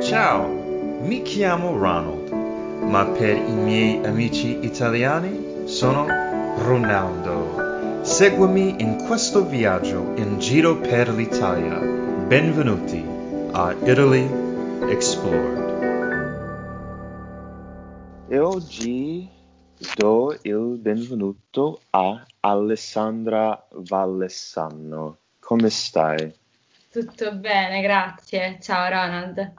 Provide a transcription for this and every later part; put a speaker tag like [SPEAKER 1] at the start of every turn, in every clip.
[SPEAKER 1] Ciao, mi chiamo Ronald, ma per i miei amici italiani sono Ronaldo. Seguimi in questo viaggio in giro per l'Italia. Benvenuti a Italy Explored.
[SPEAKER 2] E oggi do il benvenuto a Alessandra Vallesano. Come stai?
[SPEAKER 3] Tutto bene, grazie. Ciao Ronald.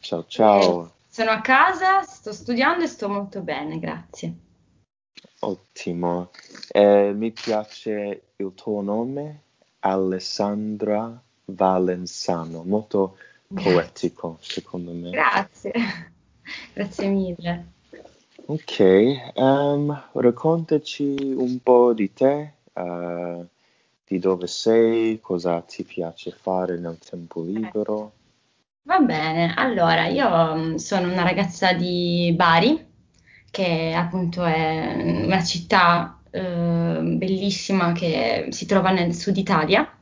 [SPEAKER 2] Ciao ciao.
[SPEAKER 3] Eh, sono a casa, sto studiando e sto molto bene, grazie.
[SPEAKER 2] Ottimo. Eh, mi piace il tuo nome, Alessandra Valenzano, molto poetico secondo me.
[SPEAKER 3] Grazie, grazie mille.
[SPEAKER 2] Ok, um, raccontaci un po' di te, uh, di dove sei, cosa ti piace fare nel tempo libero.
[SPEAKER 3] Va bene, allora io mm, sono una ragazza di Bari, che appunto è una città eh, bellissima che si trova nel sud Italia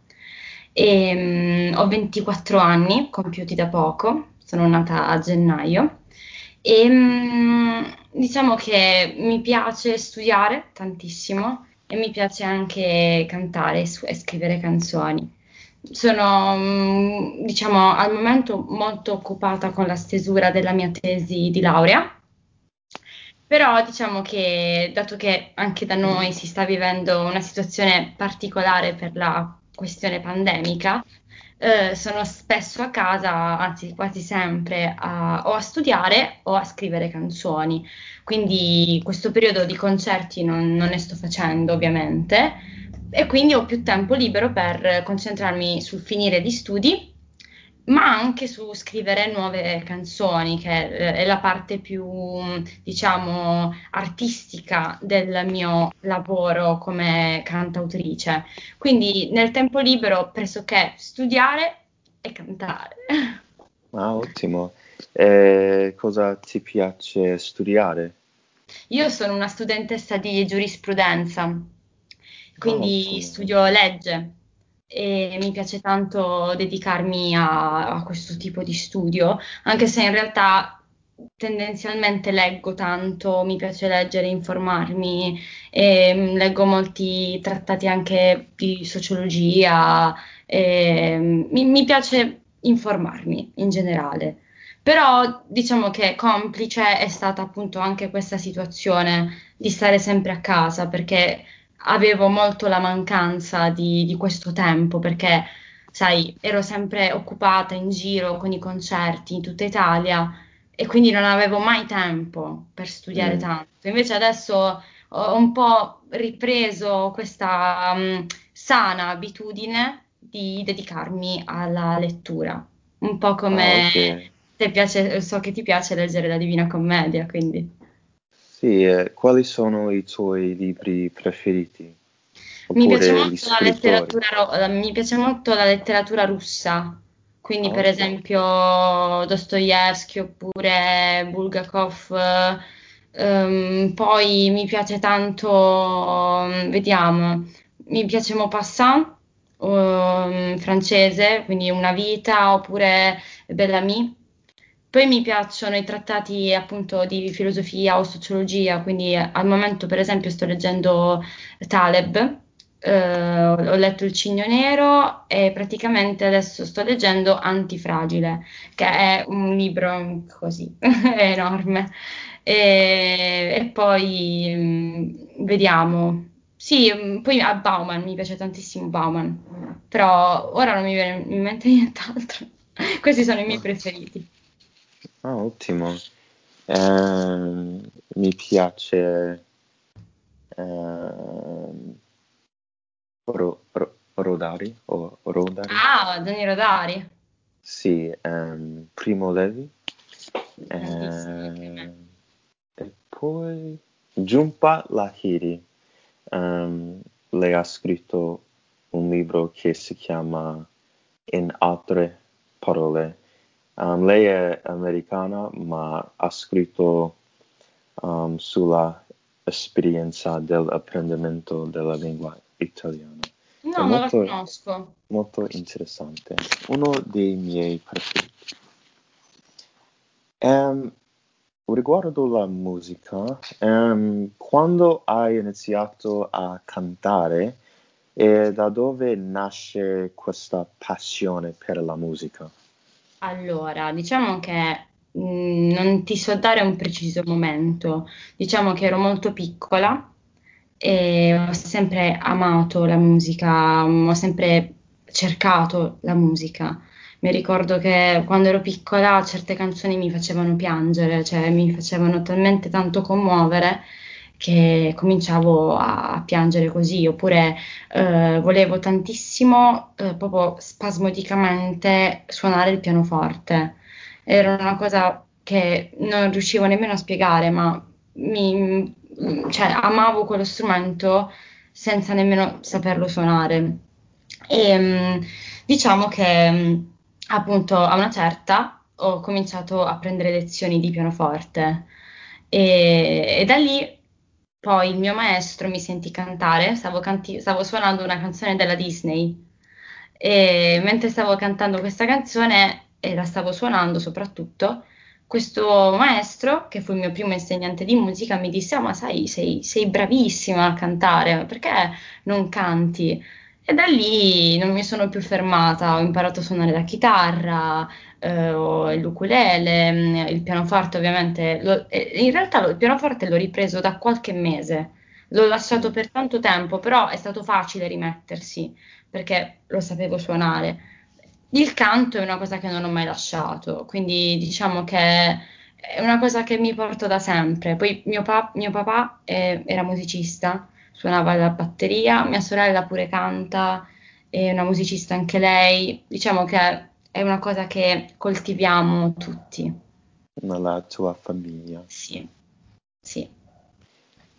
[SPEAKER 3] e mm, ho 24 anni, compiuti da poco, sono nata a gennaio e mm, diciamo che mi piace studiare tantissimo e mi piace anche cantare e e scrivere canzoni. Sono, mm, diciamo, al momento molto occupata con la stesura della mia tesi di laurea, però diciamo che dato che anche da noi si sta vivendo una situazione particolare per la questione pandemica, eh, sono spesso a casa, anzi quasi sempre, a- o a studiare o a scrivere canzoni. Quindi questo periodo di concerti non, non ne sto facendo, ovviamente, e quindi ho più tempo libero per concentrarmi sul finire gli studi, ma anche su scrivere nuove canzoni, che eh, è la parte più, diciamo, artistica del mio lavoro come cantautrice. Quindi nel tempo libero pressoché studiare e cantare.
[SPEAKER 2] Ah, ottimo. E cosa ti piace studiare?
[SPEAKER 3] Io sono una studentessa di giurisprudenza, quindi
[SPEAKER 2] ottimo.
[SPEAKER 3] studio legge e mi piace tanto dedicarmi a, a questo tipo di studio, anche se in realtà tendenzialmente leggo tanto, mi piace leggere, informarmi, e, mm, leggo molti trattati anche di sociologia, e, mm, mi, mi piace informarmi in generale. Però diciamo che complice è stata appunto anche questa situazione di stare sempre a casa, perché avevo molto la mancanza di, di questo tempo, perché sai, ero sempre occupata in giro con i concerti in tutta Italia e quindi non avevo mai tempo per studiare
[SPEAKER 2] Mm.
[SPEAKER 3] tanto. Invece adesso ho un po' ripreso questa mh, sana abitudine di dedicarmi alla lettura, un po'
[SPEAKER 2] Ah,
[SPEAKER 3] come
[SPEAKER 2] ok.
[SPEAKER 3] te piace, so che ti piace leggere la Divina Commedia, quindi.
[SPEAKER 2] Sì, eh, quali sono i tuoi libri preferiti?
[SPEAKER 3] Mi piace ro- eh, mi piace molto la letteratura russa, quindi
[SPEAKER 2] Ah,
[SPEAKER 3] per
[SPEAKER 2] ok.
[SPEAKER 3] esempio Dostoevsky oppure Bulgakov. ehm, poi mi piace tanto, mm, vediamo, mi piace Maupassant, ehm, francese, quindi Una vita, oppure Bellamy. Poi mi piacciono i trattati appunto di filosofia o sociologia, quindi eh, al momento per esempio sto leggendo Taleb, eh, ho letto Il Cigno Nero e praticamente adesso sto leggendo Antifragile, che è un libro così enorme. E, e poi mm, vediamo. Sì, mm, poi a Bauman, mi piace tantissimo Bauman, però ora non mi viene in mente nient'altro. Questi sono i miei
[SPEAKER 2] Ah,
[SPEAKER 3] preferiti.
[SPEAKER 2] Ah, ottimo. Ehm, mi piace ehm, Ro- Ro- Rodari o Rodari?
[SPEAKER 3] Ah, Gianni Rodari,
[SPEAKER 2] Sì, ehm, Primo Levi. Ehm, e poi Jhumpa Lahiri. Ehm, lei ha scritto un libro che si chiama In altre parole. Um, lei è americana, ma ha scritto um, sulla esperienza dell'apprendimento della lingua italiana.
[SPEAKER 3] No,
[SPEAKER 2] È
[SPEAKER 3] non
[SPEAKER 2] molto-
[SPEAKER 3] la conosco.
[SPEAKER 2] Molto interessante, uno dei miei preferiti. Ehm, riguardo la musica, ehm, quando hai iniziato a cantare e da dove nasce questa passione per la musica?
[SPEAKER 3] Allora, diciamo che mh, non ti so dare un preciso momento. Diciamo che ero molto piccola e ho sempre amato la musica, mh, ho sempre cercato la musica. Mi ricordo che quando ero piccola certe canzoni mi facevano piangere, cioè mi facevano talmente tanto commuovere che cominciavo a, piangere così, oppure eh, volevo tantissimo, eh, proprio spasmodicamente, suonare il pianoforte. Era una cosa che non riuscivo nemmeno a spiegare, ma mi, cioè, amavo quello strumento senza nemmeno saperlo suonare. E mh, diciamo che mh, appunto a una certa ho cominciato a prendere lezioni di pianoforte e, e da lì poi il mio maestro mi sentì cantare, stavo, canti- stavo suonando una canzone della Disney e mentre stavo cantando questa canzone e la stavo suonando soprattutto, questo maestro, che fu il mio primo insegnante di musica, mi disse: "Ah, ma sai, sei, sei bravissima a cantare, perché non canti? E da lì non mi sono più fermata, ho imparato a suonare la chitarra, eh, l'ukulele, mh, il pianoforte ovviamente. lo- eh, in realtà lo- il pianoforte l'ho ripreso da qualche mese, l'ho lasciato per tanto tempo, però è stato facile rimettersi perché lo sapevo suonare. Il canto è una cosa che non ho mai lasciato, quindi diciamo che è una cosa che mi porto da sempre. Poi mio, pa- mio papà eh, era musicista, suonava la batteria, mia sorella pure canta, è una musicista anche lei. Diciamo che è una cosa che coltiviamo tutti.
[SPEAKER 2] Nella tua famiglia?
[SPEAKER 3] Sì, sì.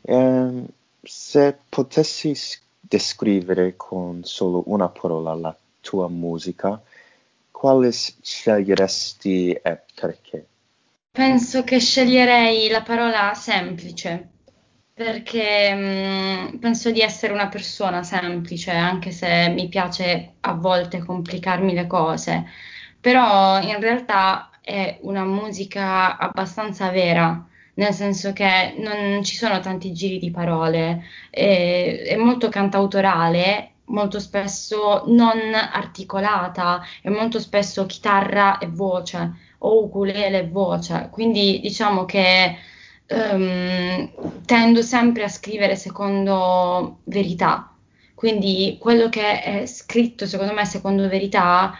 [SPEAKER 2] Ehm, se potessi descrivere con solo una parola la tua musica, quale sceglieresti e perché?
[SPEAKER 3] Penso che sceglierei la parola semplice, perché mh, penso di essere una persona semplice, anche se mi piace a volte complicarmi le cose, però in realtà è una musica abbastanza vera, nel senso che non ci sono tanti giri di parole, è, è molto cantautorale. Molto spesso non articolata e molto spesso chitarra e voce o ukulele e voce, quindi diciamo che ehm, tendo sempre a scrivere secondo verità, quindi quello che è scritto secondo me secondo verità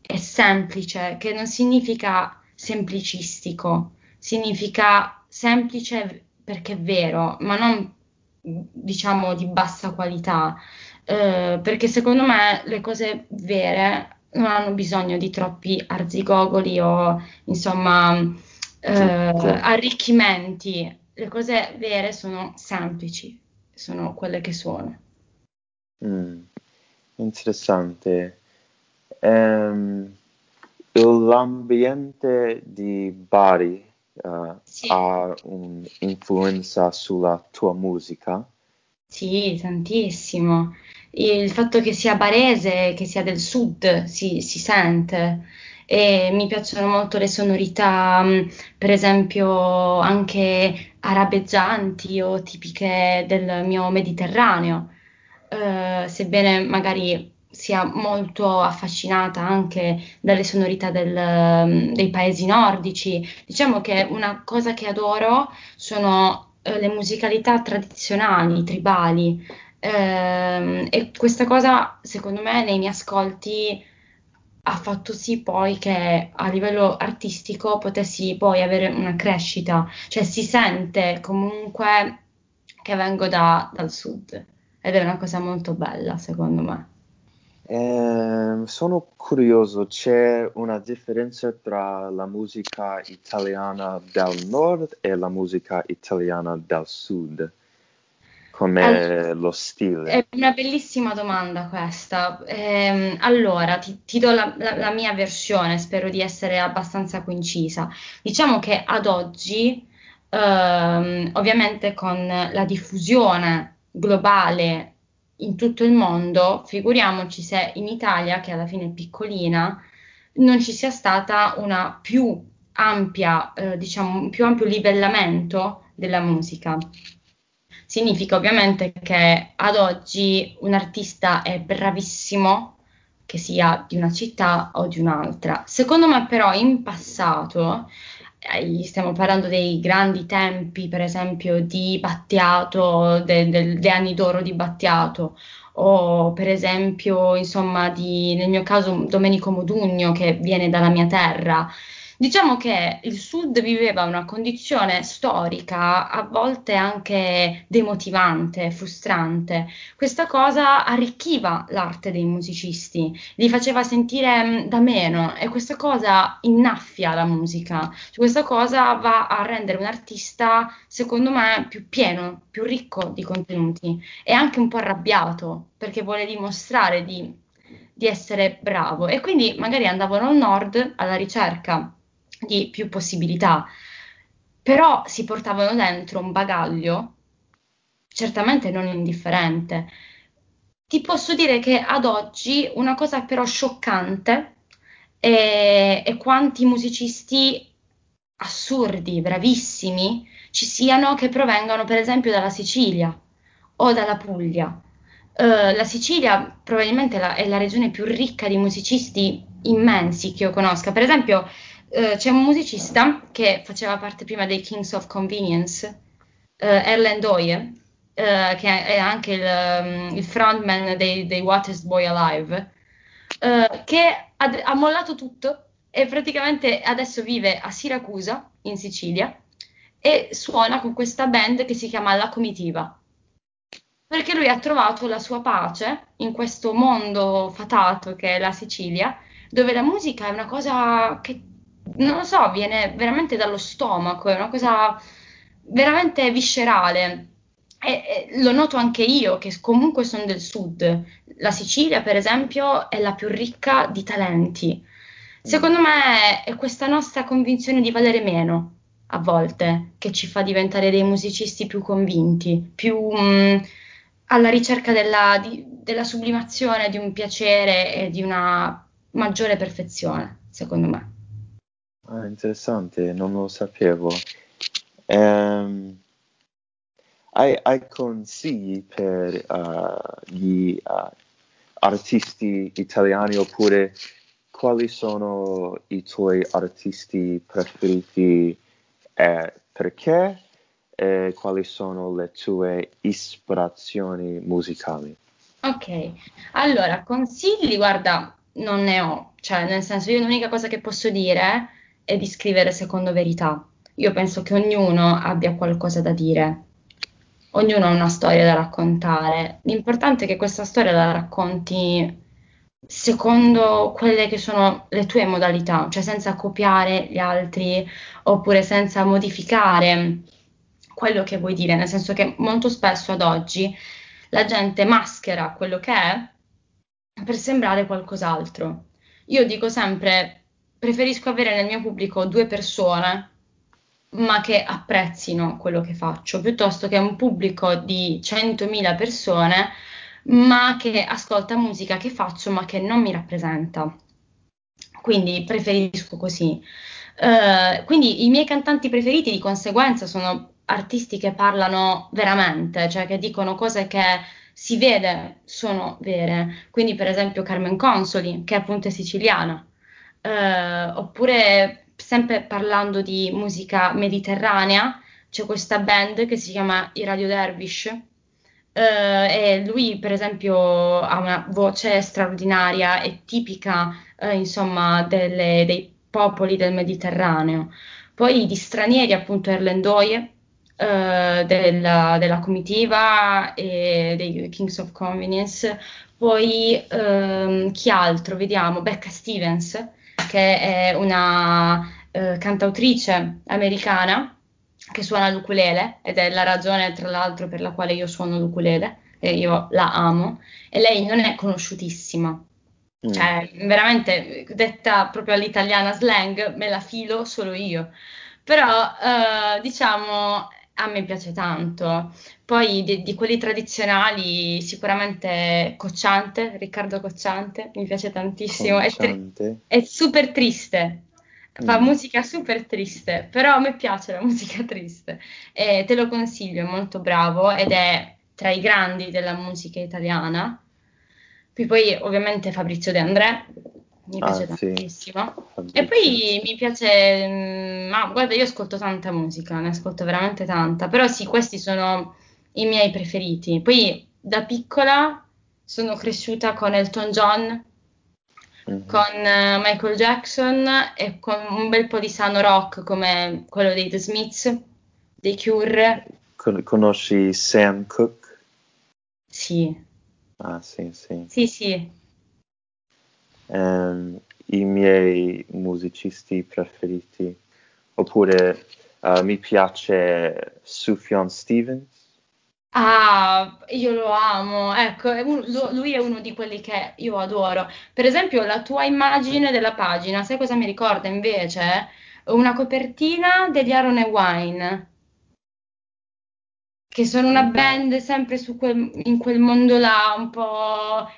[SPEAKER 3] è semplice, che non significa semplicistico, significa semplice perché è vero, ma non diciamo di bassa qualità, eh, perché secondo me le cose vere non hanno bisogno di troppi arzigogoli o insomma eh, arricchimenti. Le cose vere sono semplici, sono quelle che sono.
[SPEAKER 2] Mm, interessante. Ehm, l'ambiente di Bari eh,
[SPEAKER 3] Sì.
[SPEAKER 2] ha un'influenza sulla tua musica?
[SPEAKER 3] Sì, tantissimo. Il fatto che sia barese, che sia del sud, si, si sente. E mi piacciono molto le sonorità, mh, per esempio, anche arabeggianti o tipiche del mio Mediterraneo. Eh, sebbene magari sia molto affascinata anche dalle sonorità del- dei paesi nordici, diciamo che una cosa che adoro sono eh, le musicalità tradizionali, tribali. Ehm, e questa cosa, secondo me, nei miei ascolti ha fatto sì poi che a livello artistico potessi poi avere una crescita, cioè si sente comunque che vengo da- dal sud ed è una cosa molto bella, secondo me.
[SPEAKER 2] Ehm, sono curioso, c'è una differenza tra la musica italiana del nord e la musica italiana del sud, come lo stile?
[SPEAKER 3] È una bellissima domanda questa. Ehm, allora, ti, ti do la, la- la mia versione, spero di essere abbastanza concisa. Diciamo che ad oggi Ehm, ovviamente con la diffusione globale in tutto il mondo, figuriamoci se in Italia, che alla fine è piccolina, non ci sia stata una più ampia, eh, diciamo, un più ampio livellamento della musica. Significa ovviamente che ad oggi un artista è bravissimo, che sia di una città o di un'altra. Secondo me però in passato eh, stiamo parlando dei grandi tempi, per esempio, di Battiato, de, de, degli anni d'oro di Battiato, o per esempio, insomma, di, nel mio caso, Domenico Modugno, che viene dalla mia terra. Diciamo che il Sud viveva una condizione storica a volte anche demotivante, frustrante. Questa cosa arricchiva l'arte dei musicisti, li faceva sentire mm, da meno e questa cosa innaffia la musica. Questa cosa va a rendere un artista, secondo me, più pieno, più ricco di contenuti e anche un po' arrabbiato perché vuole dimostrare di, di essere bravo. E quindi magari andavano al nord alla ricerca di più possibilità, però si portavano dentro un bagaglio certamente non indifferente. Ti posso dire che ad oggi una cosa però scioccante è, è quanti musicisti assurdi, bravissimi ci siano che provengano per esempio dalla Sicilia o dalla Puglia. Uh, la Sicilia probabilmente la, è la regione più ricca di musicisti immensi che io conosca. Per esempio, eh, c'è un musicista che faceva parte prima dei Kings of Convenience, uh, Erlen Doye, uh, che è anche il, um, il frontman dei, dei Wattest Boy Alive, che ha, ha mollato tutto e praticamente adesso vive a Siracusa, in Sicilia, e suona con questa band che si chiama La Comitiva. Perché lui ha trovato la sua pace in questo mondo fatato che è la Sicilia, dove la musica è una cosa che non lo so, viene veramente dallo stomaco, è una cosa veramente viscerale. E, e lo noto anche io, che comunque sono del sud. La Sicilia, per esempio, è la più ricca di talenti. Secondo me è questa nostra convinzione di valere meno a volte che ci fa diventare dei musicisti più convinti, più mh, mm, alla ricerca della, di, della sublimazione, di un piacere e di una maggiore perfezione, secondo me.
[SPEAKER 2] Ah, interessante, non lo sapevo. Um, hai, hai, consigli per uh, gli uh, artisti italiani oppure quali sono i tuoi artisti preferiti e perché? E quali sono le tue ispirazioni musicali?
[SPEAKER 3] Ok, allora consigli, guarda, non ne ho, cioè nel senso io l'unica cosa che posso dire e di scrivere secondo verità. Io penso che ognuno abbia qualcosa da dire, ognuno ha una storia da raccontare. L'importante è che questa storia la racconti secondo quelle che sono le tue modalità, cioè senza copiare gli altri oppure senza modificare quello che vuoi dire, nel senso che molto spesso ad oggi la gente maschera quello che è per sembrare qualcos'altro. Io dico sempre preferisco avere nel mio pubblico due persone ma che apprezzino quello che faccio, piuttosto che un pubblico di 100.000 persone, ma che ascolta musica che faccio, ma che non mi rappresenta. Quindi preferisco così. Uh, quindi i miei cantanti preferiti di conseguenza sono artisti che parlano veramente, cioè che dicono cose che si vede sono vere. Quindi, per esempio, Carmen Consoli, che appunto è siciliana eh, oppure sempre parlando di musica mediterranea, c'è questa band che si chiama I Radio Dervish. Uh, e lui, per esempio, ha una voce straordinaria e tipica, uh, insomma, delle, dei popoli del Mediterraneo. Poi di stranieri, appunto, Erlendoye, uh, della, della, comitiva e dei Kings of Convenience. Poi um, chi altro? Vediamo, Becca Stevens, che è una eh, cantautrice americana che suona l'ukulele ed è la ragione tra l'altro per la quale io suono l'ukulele e io la amo e lei non è conosciutissima. Mm. Cioè, veramente detta proprio all'italiana slang, me la filo solo io però eh, diciamo a me piace tanto. Poi di, di quelli tradizionali sicuramente Cocciante, Riccardo Cocciante, mi piace tantissimo, è,
[SPEAKER 2] Cocciante.
[SPEAKER 3] è super triste. Fa
[SPEAKER 2] Mm.
[SPEAKER 3] musica super triste, però a me piace la musica triste e te lo consiglio, è molto bravo ed è tra i grandi della musica italiana. Poi, poi ovviamente Fabrizio De André, mi
[SPEAKER 2] Ah,
[SPEAKER 3] piace
[SPEAKER 2] sì.
[SPEAKER 3] tantissimo. E
[SPEAKER 2] Fabrizio.
[SPEAKER 3] poi mi piace, mm, ma guarda, io ascolto tanta musica, ne ascolto veramente tanta, però sì, questi sono i miei preferiti. Poi da piccola sono cresciuta con Elton John,
[SPEAKER 2] Mhm.
[SPEAKER 3] con eh, Michael Jackson e con un bel po' di sano rock come quello dei The Smiths, dei Cure.
[SPEAKER 2] Con- conosci Sam Cooke?
[SPEAKER 3] Sì,
[SPEAKER 2] Ah, sì, sì.
[SPEAKER 3] sì, sì.
[SPEAKER 2] Ehm, I miei musicisti preferiti. Oppure eh, mi piace Sufjan Stevens.
[SPEAKER 3] Ah, io lo amo, ecco, è un- lu- lui è uno di quelli che io adoro. Per esempio, la tua immagine della pagina, sai cosa mi ricorda invece? Una copertina degli Aaron e Wine, che sono una band sempre su quel- in quel mondo là, un po'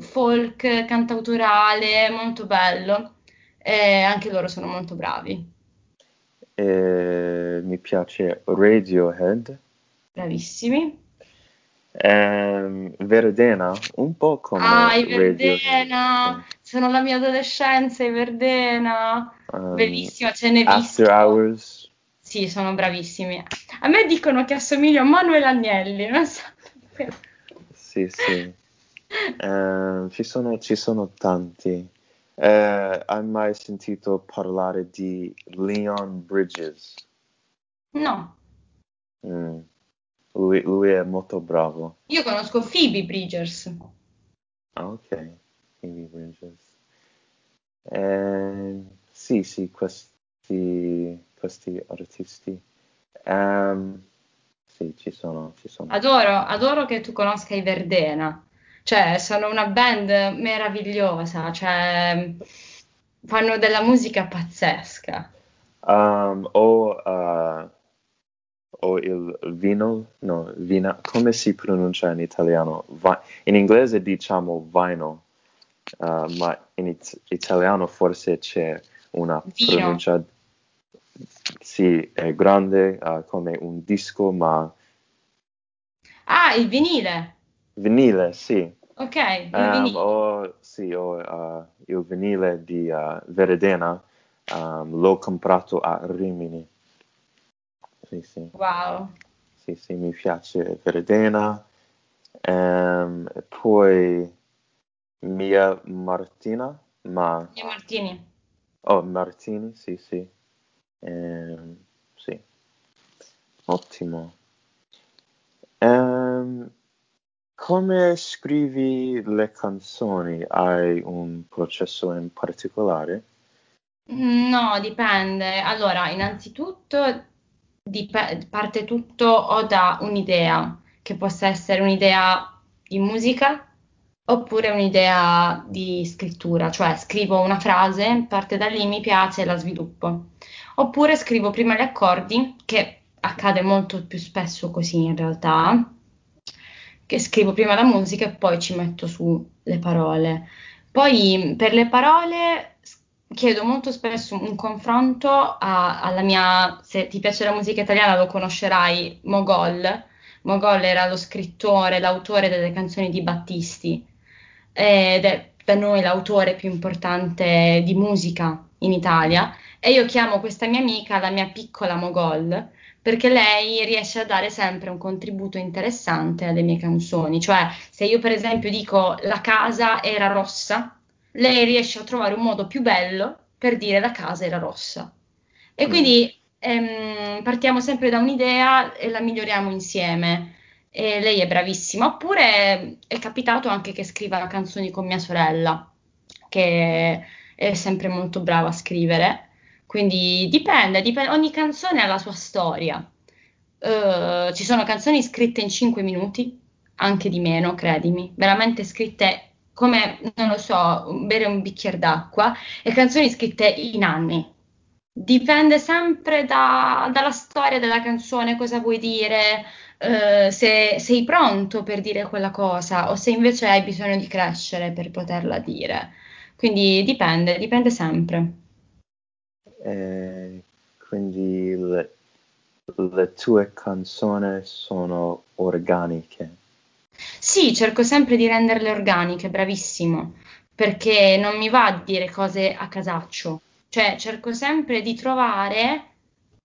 [SPEAKER 3] folk, cantautorale, molto bello. E anche loro sono molto bravi,
[SPEAKER 2] E mi piace Radiohead.
[SPEAKER 3] Bravissimi.
[SPEAKER 2] Ehm, Verdena, un po' come
[SPEAKER 3] Ah, i. Verdena, sono la mia adolescenza, i Verdena,
[SPEAKER 2] Um,
[SPEAKER 3] bellissima, ce n'è visto.
[SPEAKER 2] After Hours.
[SPEAKER 3] Sì, sono bravissimi. A me dicono che assomiglio a Manuel Agnelli, non so.
[SPEAKER 2] Sì, sì. Ehm, ci sono, ci sono tanti. Eh, hai mai sentito parlare di Leon Bridges?
[SPEAKER 3] No,
[SPEAKER 2] Mm. Lui, lui è molto bravo.
[SPEAKER 3] io conosco Phoebe Bridgers.
[SPEAKER 2] Ah, ok. Phoebe Bridges. Ehm, sì, sì, questi, questi artisti. Ehm, sì, ci sono, ci sono.
[SPEAKER 3] Adoro, adoro che tu conosca i Verdena. Cioè, sono una band meravigliosa, cioè, fanno della musica pazzesca.
[SPEAKER 2] Um, o, uh, o il vino, no, vina, come si pronuncia in italiano? Vi- in inglese diciamo vino, uh, ma in it- italiano forse c'è una
[SPEAKER 3] Vino.
[SPEAKER 2] pronuncia, sì, è grande uh, come un disco, ma
[SPEAKER 3] Ah, il vinile.
[SPEAKER 2] vinile, sì.
[SPEAKER 3] Ok, il
[SPEAKER 2] Um,
[SPEAKER 3] vinile.
[SPEAKER 2] o, sì, o, uh, il vinile di uh, Veredena um, l'ho comprato a Rimini. Sì, sì.
[SPEAKER 3] Wow.
[SPEAKER 2] Sì, sì, mi piace Verdena. Ehm, e poi Mia Martina, ma...
[SPEAKER 3] Io Martini.
[SPEAKER 2] Oh, Martini, sì, sì. Ehm, sì. Ottimo. Ehm, come scrivi le canzoni? Hai un processo in particolare?
[SPEAKER 3] No, dipende. Allora, innanzitutto dip- parte tutto o da un'idea, che possa essere un'idea di musica oppure un'idea di scrittura, cioè scrivo una frase, parte da lì, mi piace e la sviluppo. Oppure scrivo prima gli accordi, che accade molto più spesso così in realtà, che scrivo prima la musica e poi ci metto su le parole. Poi per le parole s- chiedo molto spesso un confronto a- alla mia, se ti piace la musica italiana lo conoscerai, Mogol. Mogol era lo scrittore, l'autore delle canzoni di Battisti. Ed è da noi l'autore più importante di musica in Italia. E io chiamo questa mia amica la mia piccola Mogol perché lei riesce a dare sempre un contributo interessante alle mie canzoni, cioè se io per esempio dico la casa era rossa, lei riesce a trovare un modo più bello per dire la casa era rossa. E
[SPEAKER 2] Mm.
[SPEAKER 3] quindi ehm, partiamo sempre da un'idea e la miglioriamo insieme. E lei è bravissima. Oppure è capitato anche che scriva canzoni con mia sorella, che è sempre molto brava a scrivere. Quindi dipende, dipende- ogni canzone ha la sua storia. Eh, ci sono canzoni scritte in 5 minuti, anche di meno, credimi, veramente scritte come, non lo so, bere un bicchiere d'acqua, e canzoni scritte in anni. Dipende sempre da- dalla storia della canzone, cosa vuoi dire, eh, se sei pronto per dire quella cosa o se invece hai bisogno di crescere per poterla dire. Quindi dipende, dipende sempre.
[SPEAKER 2] E quindi le, le tue canzoni sono organiche.
[SPEAKER 3] Sì, cerco sempre di renderle organiche, bravissimo, perché non mi va di dire cose a casaccio, cioè cerco sempre di trovare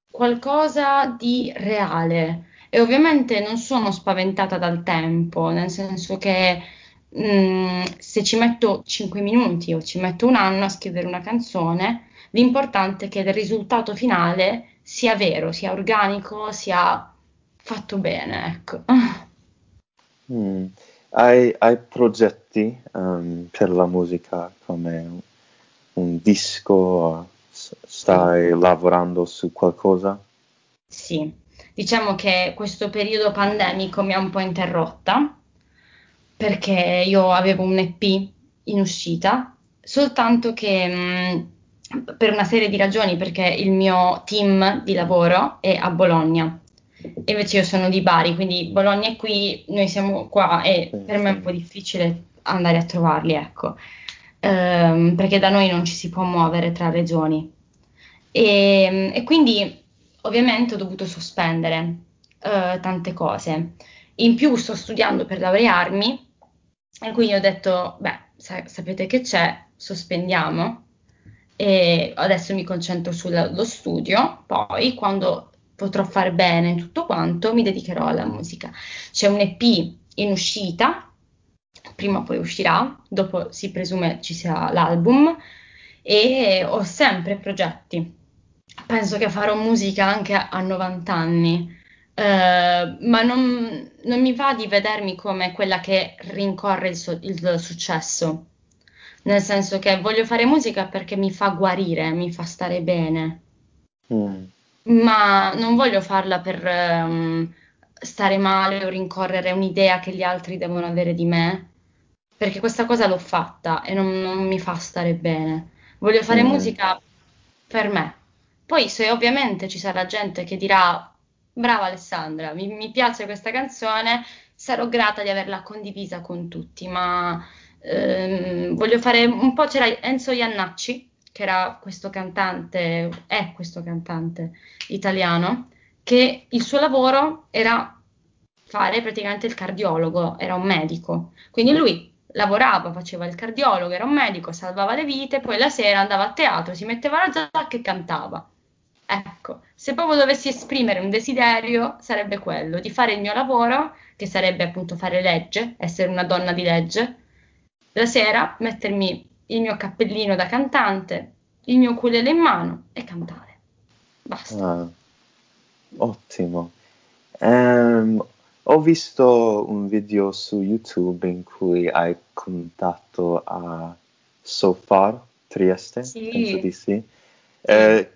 [SPEAKER 3] qualcosa di reale e ovviamente non sono spaventata dal tempo, nel senso che mh, se ci metto 5 minuti o ci metto un anno a scrivere una canzone, l'importante è che il risultato finale sia vero, sia organico, sia fatto bene, ecco.
[SPEAKER 2] Mm. Hai, hai progetti um, per la musica come un, disco? Stai lavorando su qualcosa?
[SPEAKER 3] Sì, diciamo che questo periodo pandemico mi ha un po' interrotta perché io avevo un EP in uscita, soltanto che mh, per una serie di ragioni, perché il mio team di lavoro è a Bologna, e invece io sono di Bari, quindi Bologna è qui, noi siamo qua e
[SPEAKER 2] Sì,
[SPEAKER 3] per me è un po' difficile andare a trovarli, ecco, Ehm, perché da noi non ci si può muovere tra regioni. E, e quindi ovviamente ho dovuto sospendere eh, tante cose. In più sto studiando per laurearmi e quindi ho detto, beh, sa- sapete che c'è, sospendiamo e adesso mi concentro sullo studio, poi quando potrò far bene tutto quanto mi dedicherò alla musica. C'è un EP in uscita, prima o poi uscirà, dopo si presume ci sia l'album e ho sempre progetti. Penso che farò musica anche a a 90 anni, eh, ma non, non mi va di vedermi come quella che rincorre il, so- il successo, nel senso che voglio fare musica perché mi fa guarire, mi fa stare bene,
[SPEAKER 2] Mm.
[SPEAKER 3] Ma non voglio farla per ehm, stare male o rincorrere un'idea che gli altri devono avere di me, perché questa cosa l'ho fatta e non, non mi fa stare bene. Voglio fare
[SPEAKER 2] Mm.
[SPEAKER 3] musica per me. Poi, se ovviamente ci sarà gente che dirà: Brava Alessandra, mi, mi piace questa canzone, sarò grata di averla condivisa con tutti. Ma ehm, voglio fare un po'. C'era Enzo Iannacci, che era questo cantante, è questo cantante italiano, che il suo lavoro era fare praticamente il cardiologo, era un medico. Quindi lui lavorava, faceva il cardiologo, era un medico, salvava le vite, poi la sera andava a teatro, si metteva la giacca e cantava. Ecco, se proprio dovessi esprimere un desiderio, sarebbe quello di fare il mio lavoro, che sarebbe appunto fare legge, essere una donna di legge, la sera mettermi il mio cappellino da cantante, il mio ukulele in mano e cantare. Basta.
[SPEAKER 2] Ah, ottimo. Ehm, ho visto un video su YouTube in cui hai contatto a Sofar Trieste, penso di
[SPEAKER 3] Sì,
[SPEAKER 2] sì.
[SPEAKER 3] sì.
[SPEAKER 2] Eh,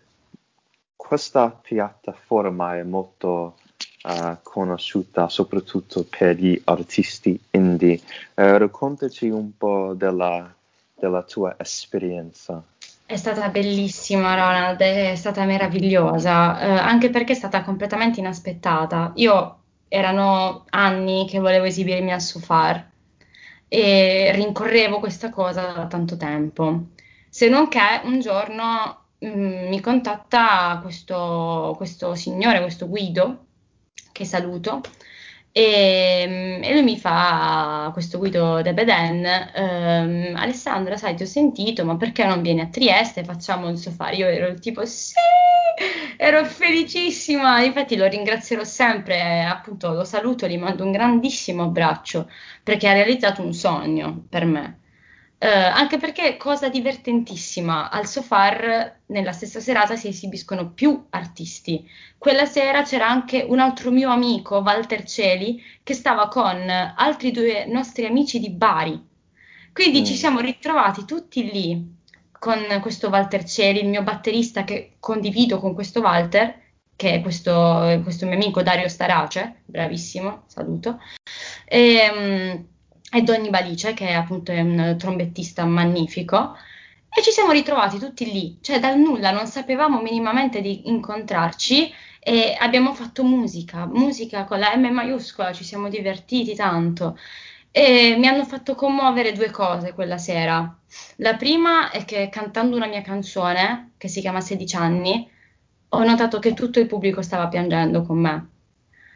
[SPEAKER 2] questa piattaforma è molto eh, conosciuta soprattutto per gli artisti indie. Eh, raccontaci un po' della, della tua esperienza.
[SPEAKER 3] È stata bellissima, Ronald, è stata meravigliosa, eh, anche perché è stata completamente inaspettata. Io erano anni che volevo esibirmi al Sofar e rincorrevo questa cosa da tanto tempo. Se non che un giorno mm, mi contatta questo, questo signore, questo Guido, che saluto, e, e lui mi fa questo Guido De Beden, ehm, Alessandra, sai, ti ho sentito, ma perché non vieni a Trieste? Facciamo il sofà. Io ero tipo, sì, ero felicissima. Infatti lo ringrazierò sempre, appunto lo saluto, gli mando un grandissimo abbraccio perché ha realizzato un sogno per me. Eh, anche perché, cosa divertentississima, al Sofar nella stessa serata si esibiscono più artisti. Quella sera c'era anche un altro mio amico, Walter Celi, che stava con altri due nostri amici di Bari. Quindi ci
[SPEAKER 2] Mm,
[SPEAKER 3] siamo ritrovati tutti lì con questo Walter Celi, il mio batterista che condivido con questo Walter, che è questo, questo mio amico Dario Starace, bravissimo, saluto, e, mm, e Donny Balice, che appunto è un trombettista magnifico. E ci siamo ritrovati tutti lì, cioè dal nulla, non sapevamo minimamente di incontrarci e abbiamo fatto musica, musica con la M maiuscola, ci siamo divertiti tanto. E mi hanno fatto commuovere due cose quella sera. La prima è che cantando una mia canzone, che si chiama 16 anni, ho notato che tutto il pubblico stava piangendo con me.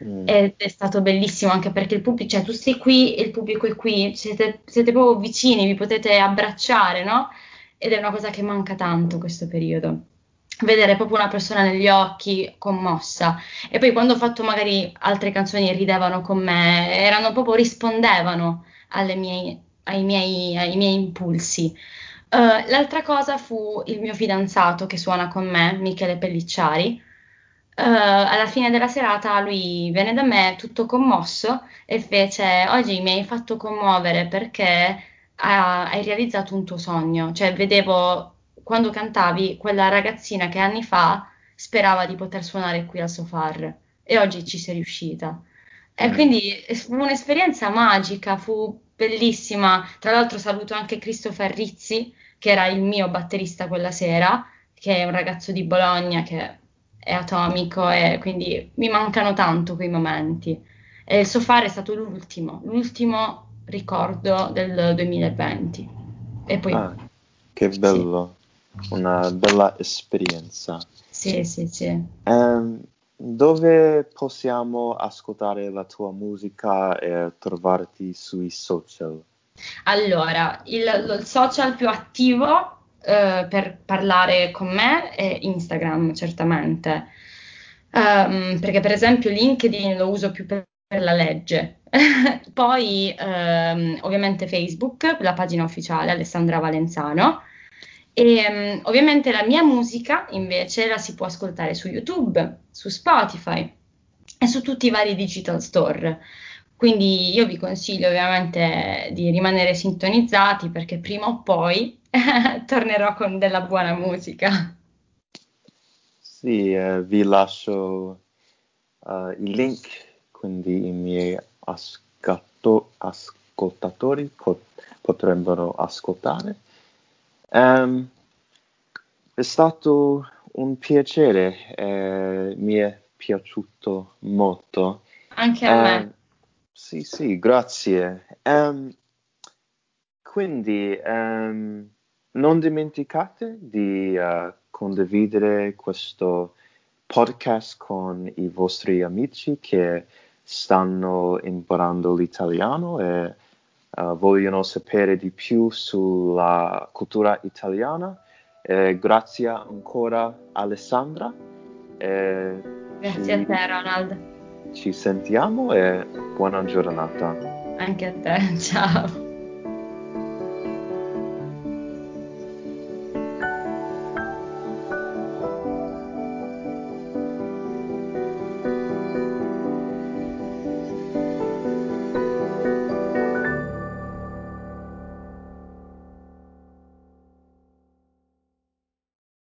[SPEAKER 3] Mm. Ed è stato bellissimo anche perché il pubblico, cioè tu sei qui, il pubblico è qui, siete, siete proprio vicini, vi potete abbracciare, no? ed è una cosa che manca tanto questo periodo. Vedere proprio una persona negli occhi commossa e poi quando ho fatto magari altre canzoni ridevano con me, erano proprio rispondevano mie, ai, miei, ai, miei, impulsi. Uh, l'altra cosa fu il mio fidanzato che suona con me, Michele Pellicciari. Uh, alla fine della serata lui venne da me tutto commosso e fece: Oggi mi hai fatto commuovere perché hai realizzato un tuo sogno. Cioè, vedevo quando cantavi quella ragazzina che anni fa sperava di poter suonare qui al Sofar e oggi ci sei riuscita. E mm. quindi fu un'esperienza magica, fu bellissima. Tra l'altro saluto anche Christopher Rizzi, che era il mio batterista quella sera, che è un ragazzo di Bologna che è atomico e quindi mi mancano tanto quei momenti. E il Sofar è stato l'ultimo, l'ultimo ricordo del 2020. E poi...
[SPEAKER 2] Ah, che bello, sì. una bella esperienza.
[SPEAKER 3] Sì, sì, sì.
[SPEAKER 2] Um, dove possiamo ascoltare la tua musica e trovarti sui social?
[SPEAKER 3] Allora, il, il social più attivo Uh, per parlare con me è Instagram, certamente. Um, perché per esempio LinkedIn lo uso più per, per la legge, Poi ehm, ovviamente Facebook, la pagina ufficiale Alessandra Valenzano. E um, ovviamente la mia musica invece la si può ascoltare su YouTube, su Spotify e su tutti i vari digital store. Quindi io vi consiglio ovviamente di rimanere sintonizzati perché prima o poi tornerò con della buona musica.
[SPEAKER 2] Sì, eh, vi lascio uh, il link, quindi i miei ascato, ascoltatori pot- potrebbero ascoltare. Um, è stato un piacere, eh, mi è piaciuto molto.
[SPEAKER 3] Anche a um, me.
[SPEAKER 2] Sì, sì, grazie. Um, quindi um, non dimenticate di uh, condividere questo podcast con i vostri amici che stanno imparando l'italiano e uh, vogliono sapere di più sulla cultura italiana. Eh, grazie ancora Alessandra.
[SPEAKER 3] Eh, grazie a te Ronald.
[SPEAKER 2] Ci sentiamo e buona giornata.
[SPEAKER 3] Anche a te, ciao.